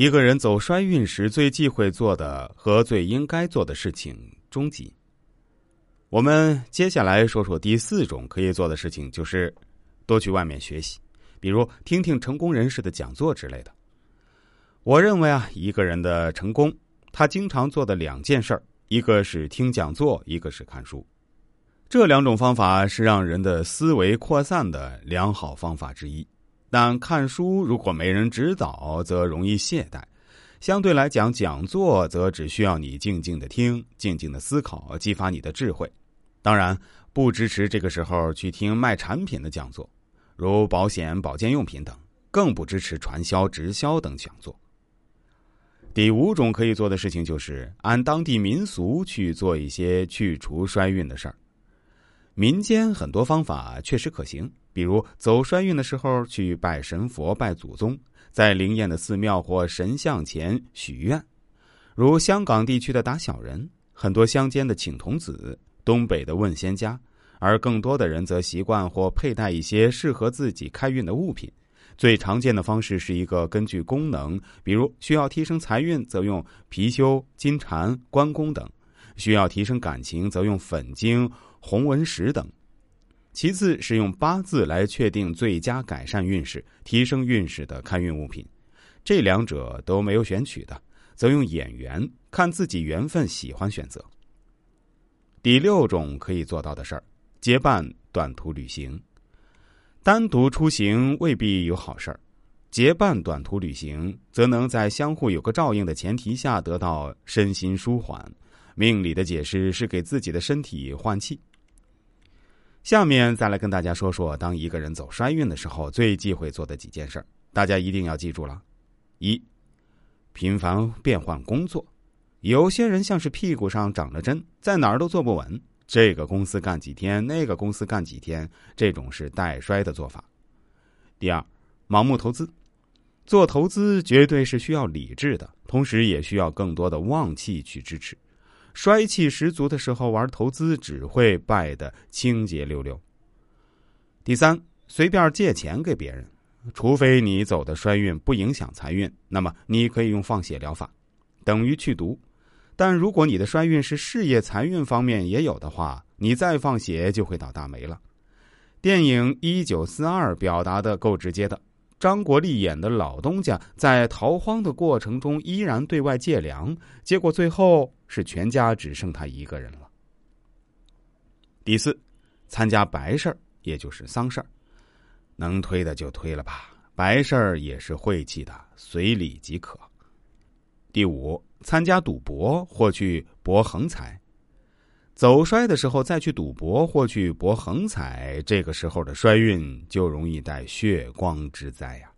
一个人走衰运时最忌讳做的和最应该做的事情，终极。我们接下来说说第四种可以做的事情，就是多去外面学习，比如听听成功人士的讲座之类的。我认为啊，一个人的成功，他经常做的两件事儿，一个是听讲座，一个是看书。这两种方法是让人的思维扩散的良好方法之一。但看书如果没人指导，则容易懈怠；相对来讲，讲座则只需要你静静的听，静静的思考，激发你的智慧。当然，不支持这个时候去听卖产品的讲座，如保险、保健用品等；更不支持传销、直销等讲座。第五种可以做的事情，就是按当地民俗去做一些去除衰运的事儿。民间很多方法确实可行。比如走衰运的时候去拜神佛、拜祖宗，在灵验的寺庙或神像前许愿，如香港地区的打小人，很多乡间的请童子，东北的问仙家，而更多的人则习惯或佩戴一些适合自己开运的物品。最常见的方式是一个根据功能，比如需要提升财运，则用貔貅、金蟾、关公等；需要提升感情，则用粉晶、红纹石等。其次是用八字来确定最佳改善运势、提升运势的开运物品，这两者都没有选取的，则用眼缘看自己缘分喜欢选择。第六种可以做到的事儿，结伴短途旅行。单独出行未必有好事儿，结伴短途旅行则能在相互有个照应的前提下得到身心舒缓。命理的解释是给自己的身体换气。下面再来跟大家说说，当一个人走衰运的时候，最忌讳做的几件事大家一定要记住了：一、频繁变换工作，有些人像是屁股上长了针，在哪儿都坐不稳，这个公司干几天，那个公司干几天，这种是带衰的做法。第二，盲目投资，做投资绝对是需要理智的，同时也需要更多的旺气去支持。衰气十足的时候玩投资，只会败得清洁溜溜。第三，随便借钱给别人，除非你走的衰运不影响财运，那么你可以用放血疗法，等于去毒。但如果你的衰运是事业财运方面也有的话，你再放血就会倒大霉了。电影《一九四二》表达的够直接的。张国立演的老东家在逃荒的过程中依然对外借粮，结果最后是全家只剩他一个人了。第四，参加白事儿，也就是丧事儿，能推的就推了吧，白事儿也是晦气的，随礼即可。第五，参加赌博或去博横财，走衰的时候再去赌博或去博横财，这个时候的衰运就容易带血光之灾呀。